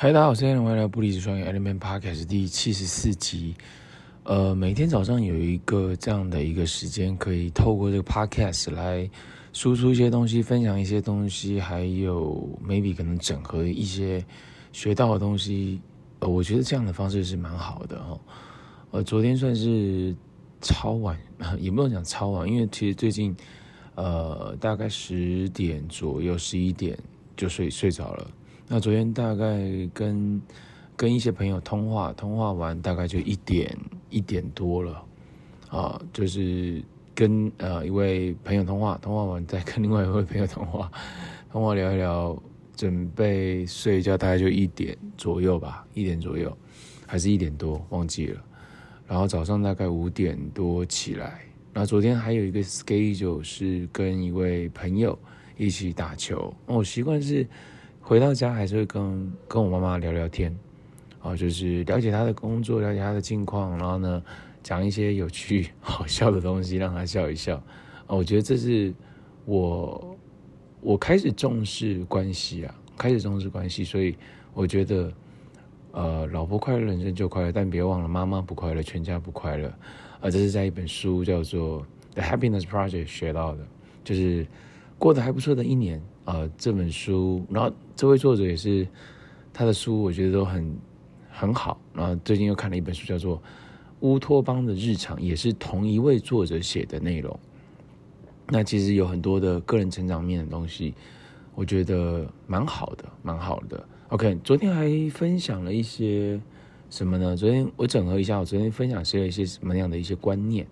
嗨，大家好，欢迎回来不离职创业 Element Podcast 第七十四集。呃，每天早上有一个这样的一个时间，可以透过这个 Podcast 来输出一些东西，分享一些东西，还有 maybe 可能整合一些学到的东西。呃，我觉得这样的方式是蛮好的哦。呃，昨天算是超晚，也不能讲超晚，因为其实最近呃大概十点左右，十一点就睡睡着了。那昨天大概跟跟一些朋友通话，通话完大概就一点一点多了，啊，就是跟呃一位朋友通话，通话完再跟另外一位朋友通话，通话聊一聊，准备睡觉，大概就一点左右吧，一点左右，还是一点多，忘记了。然后早上大概五点多起来，那昨天还有一个 schedule 是跟一位朋友一起打球，我习惯是。回到家还是会跟跟我妈妈聊聊天，啊，就是了解她的工作，了解她的近况，然后呢，讲一些有趣 好笑的东西，让她笑一笑。啊，我觉得这是我我开始重视关系啊，开始重视关系，所以我觉得，呃，老婆快乐，人生就快乐，但别忘了妈妈不快乐，全家不快乐。啊，这是在一本书叫做《The Happiness Project》学到的，就是过得还不错的一年。呃，这本书，然后这位作者也是他的书，我觉得都很很好。然后最近又看了一本书，叫做《乌托邦的日常》，也是同一位作者写的内容。那其实有很多的个人成长面的东西，我觉得蛮好的，蛮好的。OK，昨天还分享了一些什么呢？昨天我整合一下，我昨天分享是一些什么样的一些观念？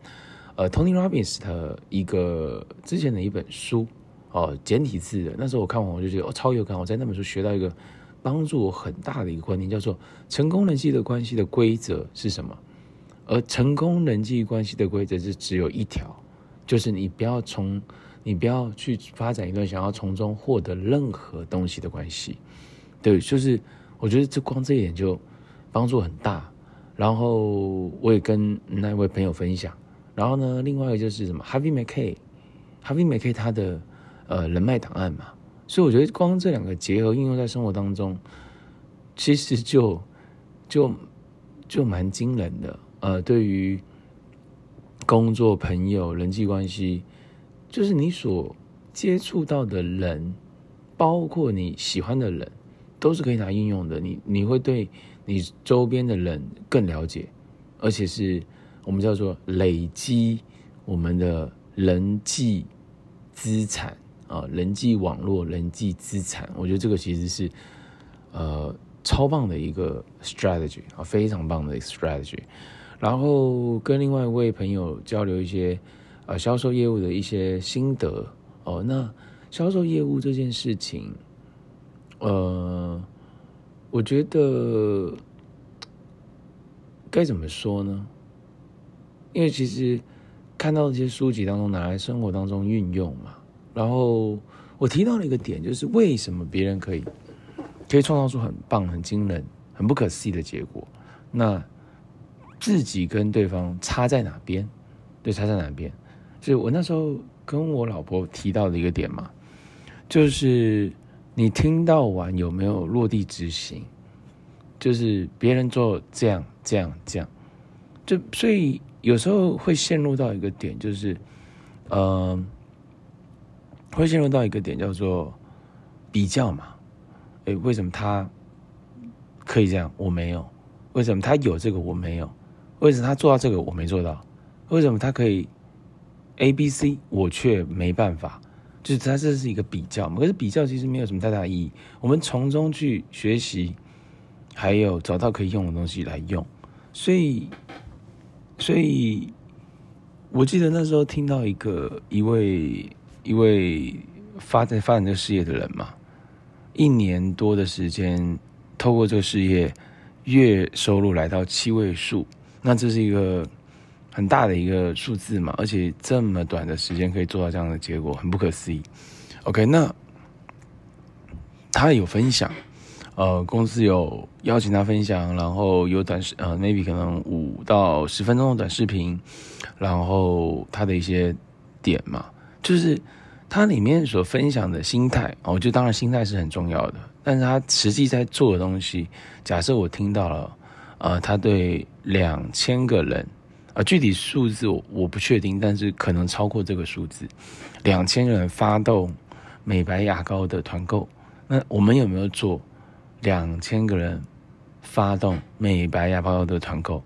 呃，Tony Robbins 的一个之前的一本书。哦，简体字的。那时候我看完，我就觉得哦，超有感。我在那本书学到一个帮助我很大的一个观念，叫做成功人际的关系的规则是什么？而成功人际关系的规则是只有一条，就是你不要从，你不要去发展一段想要从中获得任何东西的关系。对，就是我觉得这光这一点就帮助很大。然后我也跟那位朋友分享。然后呢，另外一个就是什么？Harvey Mackay，Harvey Mackay 他的。呃，人脉档案嘛，所以我觉得光这两个结合应用在生活当中，其实就就就蛮惊人的。呃，对于工作、朋友、人际关系，就是你所接触到的人，包括你喜欢的人，都是可以拿应用的。你你会对你周边的人更了解，而且是我们叫做累积我们的人际资产。啊，人际网络、人际资产，我觉得这个其实是呃超棒的一个 strategy 啊，非常棒的 strategy。然后跟另外一位朋友交流一些呃销售业务的一些心得哦。那销售业务这件事情，呃，我觉得该怎么说呢？因为其实看到这些书籍当中拿来生活当中运用嘛。然后我提到了一个点，就是为什么别人可以可以创造出很棒、很惊人、很不可思议的结果，那自己跟对方差在哪边？对，差在哪边？就是我那时候跟我老婆提到的一个点嘛，就是你听到完有没有落地执行？就是别人做这样、这样、这样，就所以有时候会陷入到一个点，就是嗯。呃会陷入到一个点，叫做比较嘛？诶，为什么他可以这样，我没有？为什么他有这个，我没有？为什么他做到这个，我没做到？为什么他可以 A、B、C，我却没办法？就是他这是一个比较嘛？可是比较其实没有什么太大意义。我们从中去学习，还有找到可以用的东西来用。所以，所以我记得那时候听到一个一位。一位发在发展这个事业的人嘛，一年多的时间，透过这个事业，月收入来到七位数，那这是一个很大的一个数字嘛，而且这么短的时间可以做到这样的结果，很不可思议。OK，那他有分享，呃，公司有邀请他分享，然后有短视，呃，maybe 可能五到十分钟的短视频，然后他的一些点嘛。就是他里面所分享的心态，我觉得当然心态是很重要的。但是他实际在做的东西，假设我听到了，呃，他对两千个人，呃，具体数字我我不确定，但是可能超过这个数字，两千个人发动美白牙膏的团购，那我们有没有做两千个人发动美白牙膏的团购？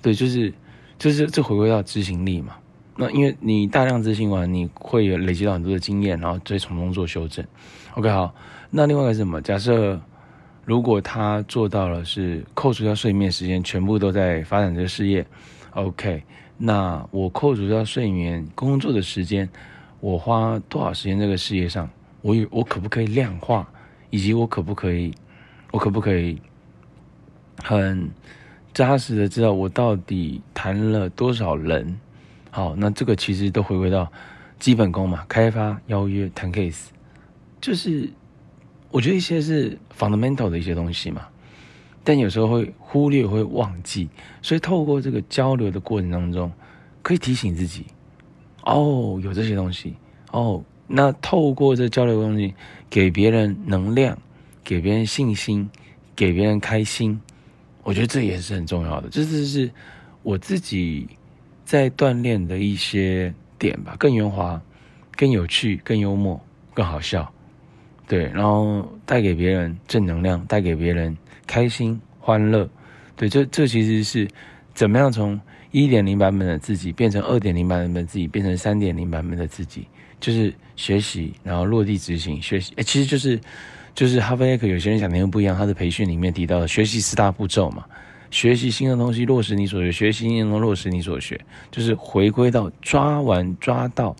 对，就是就是这回归到执行力嘛。那因为你大量执行完，你会有累积到很多的经验，然后再从中做修正。OK，好。那另外一个是什么？假设如果他做到了是扣除掉睡眠时间，全部都在发展这个事业。OK，那我扣除掉睡眠工作的时间，我花多少时间这个事业上？我我可不可以量化？以及我可不可以，我可不可以很扎实的知道我到底谈了多少人？好，那这个其实都回归到基本功嘛，开发、邀约、谈 case，就是我觉得一些是 fundamental 的一些东西嘛，但有时候会忽略、会忘记，所以透过这个交流的过程当中，可以提醒自己，哦，有这些东西，哦，那透过这交流的东西，给别人能量，给别人信心，给别人开心，我觉得这也是很重要的，这是我自己。在锻炼的一些点吧，更圆滑、更有趣、更幽默、更好笑，对，然后带给别人正能量，带给别人开心、欢乐，对，这这其实是怎么样从一点零版本的自己变成二点零版本的自己，变成三点零版本的自己，就是学习，然后落地执行，学习，哎，其实就是就是哈佛 X 有些人讲的又不一样，他的培训里面提到的学习四大步骤嘛。学习新的东西，落实你所学；学习新的东西，落实你所学，就是回归到抓完抓到，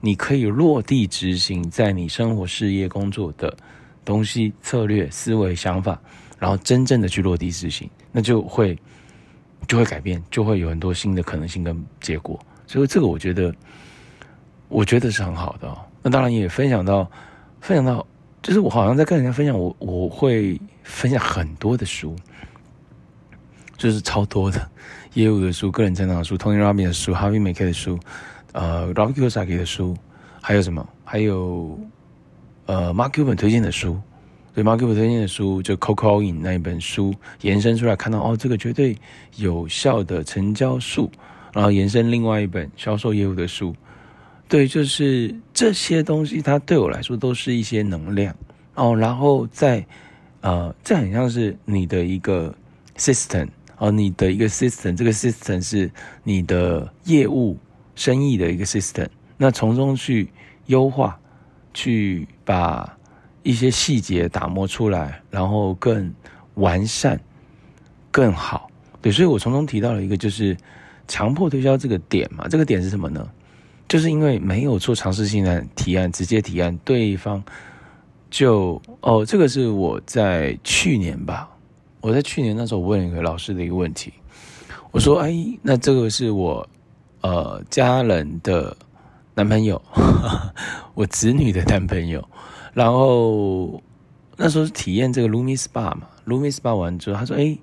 你可以落地执行在你生活、事业、工作的东西、策略、思维、想法，然后真正的去落地执行，那就会就会改变，就会有很多新的可能性跟结果。所以这个我觉得，我觉得是很好的哦。那当然也分享到，分享到，就是我好像在跟人家分享，我我会分享很多的书。就是超多的业务的书、个人成长的书、Tony Robbins 的书、Harvey Mackay 的书、呃，Robert Kiyosaki 的书，还有什么？还有呃，Mark Cuban 推荐的书。对，Mark Cuban 推荐的书就 Coco In 那一本书延伸出来，看到哦，这个绝对有效的成交术，然后延伸另外一本销售业务的书。对，就是这些东西，它对我来说都是一些能量哦。然后在呃，这很像是你的一个 system。哦，你的一个 system，这个 system 是你的业务生意的一个 system，那从中去优化，去把一些细节打磨出来，然后更完善、更好。对，所以我从中提到了一个，就是强迫推销这个点嘛。这个点是什么呢？就是因为没有做尝试性的提案，直接提案，对方就哦，这个是我在去年吧。我在去年那时候，问了一个老师的一个问题，我说：“哎，那这个是我呃家人的男朋友，我子女的男朋友。然后那时候是体验这个 Lumi Spa 嘛，Lumi Spa 完之后，他说：‘哎，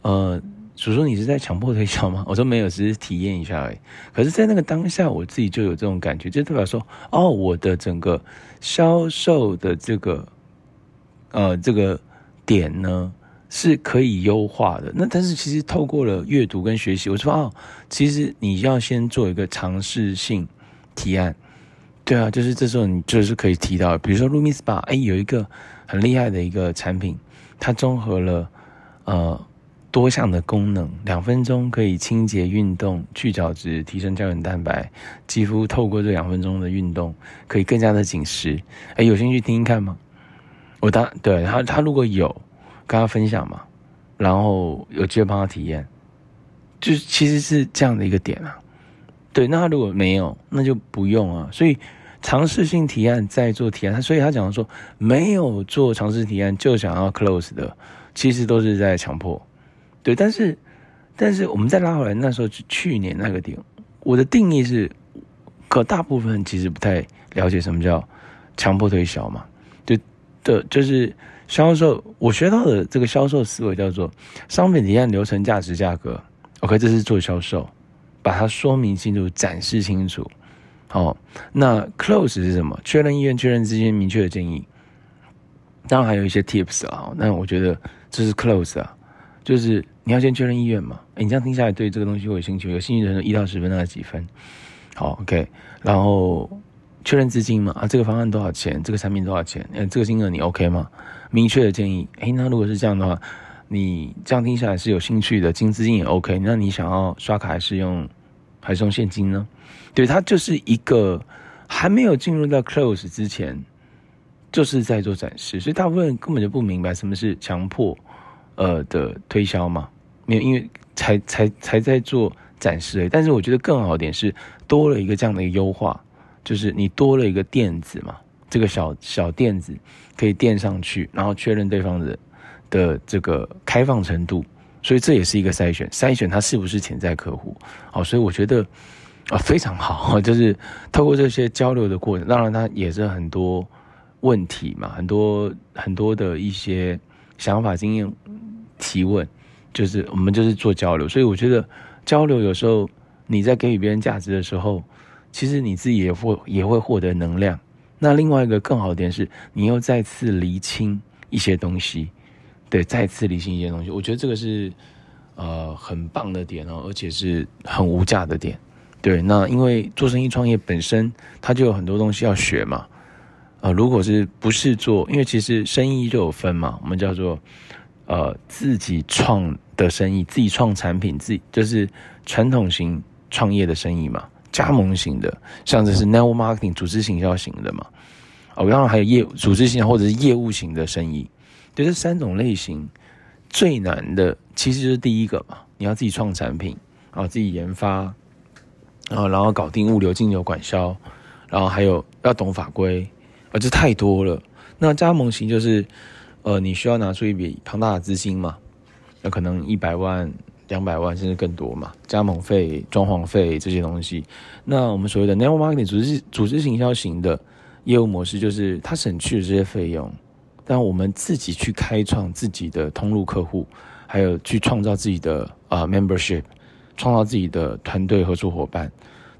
呃，叔叔，你是在强迫推销吗？’ 我说：‘没有，只是体验一下而已。’可是，在那个当下，我自己就有这种感觉，就代表说：‘哦，我的整个销售的这个呃这个点呢。’是可以优化的。那但是其实透过了阅读跟学习，我说哦，其实你要先做一个尝试性提案。对啊，就是这时候你就是可以提到，比如说 Lumi Spa，哎，有一个很厉害的一个产品，它综合了呃多项的功能，两分钟可以清洁、运动、去角质、提升胶原蛋白，肌肤透过这两分钟的运动可以更加的紧实。哎，有兴趣听听看吗？我当对他，他如果有。跟他分享嘛，然后有机会帮他体验，就是其实是这样的一个点啊。对，那他如果没有，那就不用啊。所以尝试性提案再做提案，所以他讲说没有做尝试提案就想要 close 的，其实都是在强迫。对，但是但是我们再拉回来，那时候去年那个点，我的定义是，可大部分其实不太了解什么叫强迫推销嘛，就的就是。销售，我学到的这个销售思维叫做商品提案流程、价值、价格。OK，这是做销售，把它说明清楚、展示清楚。好，那 close 是什么？确认意愿、确认之间明确的建议。当然还有一些 tips 啊，那我觉得这是 close 啊，就是你要先确认意愿嘛。诶，你这样听下来对这个东西会有兴趣，有兴趣的人一到十分，那几分？好，OK，然后确认资金嘛，啊，这个方案多少钱？这个产品多少钱？诶，这个金额你 OK 吗？明确的建议，诶，那如果是这样的话，你这样听下来是有兴趣的，金资金也 OK，那你想要刷卡还是用还是用现金呢？对，它就是一个还没有进入到 close 之前，就是在做展示，所以大部分人根本就不明白什么是强迫呃的推销嘛，没有，因为才才才在做。展示而已，但是我觉得更好一点是多了一个这样的一个优化，就是你多了一个垫子嘛，这个小小垫子可以垫上去，然后确认对方的的这个开放程度，所以这也是一个筛选，筛选他是不是潜在客户。好，所以我觉得啊非常好，就是透过这些交流的过程，当然他也是很多问题嘛，很多很多的一些想法、经验提问，就是我们就是做交流，所以我觉得。交流有时候你在给予别人价值的时候，其实你自己也会也会获得能量。那另外一个更好的点是，你又再次厘清一些东西，对，再次厘清一些东西。我觉得这个是呃很棒的点哦，而且是很无价的点。对，那因为做生意创业本身它就有很多东西要学嘛。呃，如果是不是做，因为其实生意就有分嘛，我们叫做呃自己创。的生意，自己创产品，自己就是传统型创业的生意嘛，加盟型的，像这是 network marketing 组织行销型的嘛，哦，然后还有业务组织型或者是业务型的生意，对，这三种类型最难的其实就是第一个嘛，你要自己创产品，然后自己研发，然后然后搞定物流、金流、管销，然后还有要懂法规，啊，这太多了。那加盟型就是，呃，你需要拿出一笔庞大的资金嘛。那可能一百万、两百万甚至更多嘛，加盟费、装潢费这些东西。那我们所谓的 network marketing 组织组织行销型的业务模式，就是它省去了这些费用，但我们自己去开创自己的通路客户，还有去创造自己的啊、membership，创造自己的团队合作伙伴。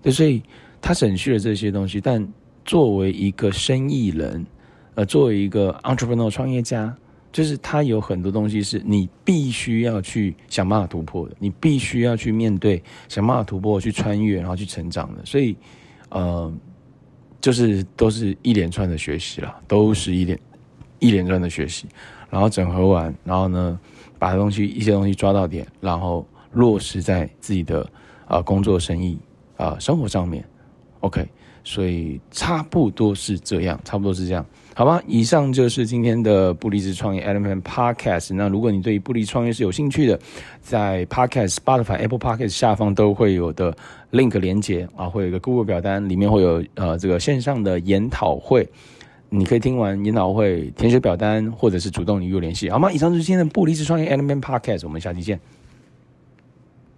对，所以它省去了这些东西，但作为一个生意人，呃，作为一个 entrepreneur 创业家。就是它有很多东西是你必须要去想办法突破的，你必须要去面对，想办法突破，去穿越，然后去成长的。所以，呃，就是都是一连串的学习啦，都是一连一连串的学习，然后整合完，然后呢，把东西一些东西抓到点，然后落实在自己的啊、工作、生意啊、生活上面。OK，所以差不多是这样，差不多是这样。好吧，以上就是今天的不离职创业 Element Podcast。那如果你对不离创业是有兴趣的，在 Podcast、Spotify、Apple Podcast 下方都会有的 link 连接啊，会有一个 Google 表单，里面会有呃这个线上的研讨会，你可以听完研讨会填写表单，或者是主动与我联系，好吗？以上就是今天的不离职创业 Element Podcast，我们下期见。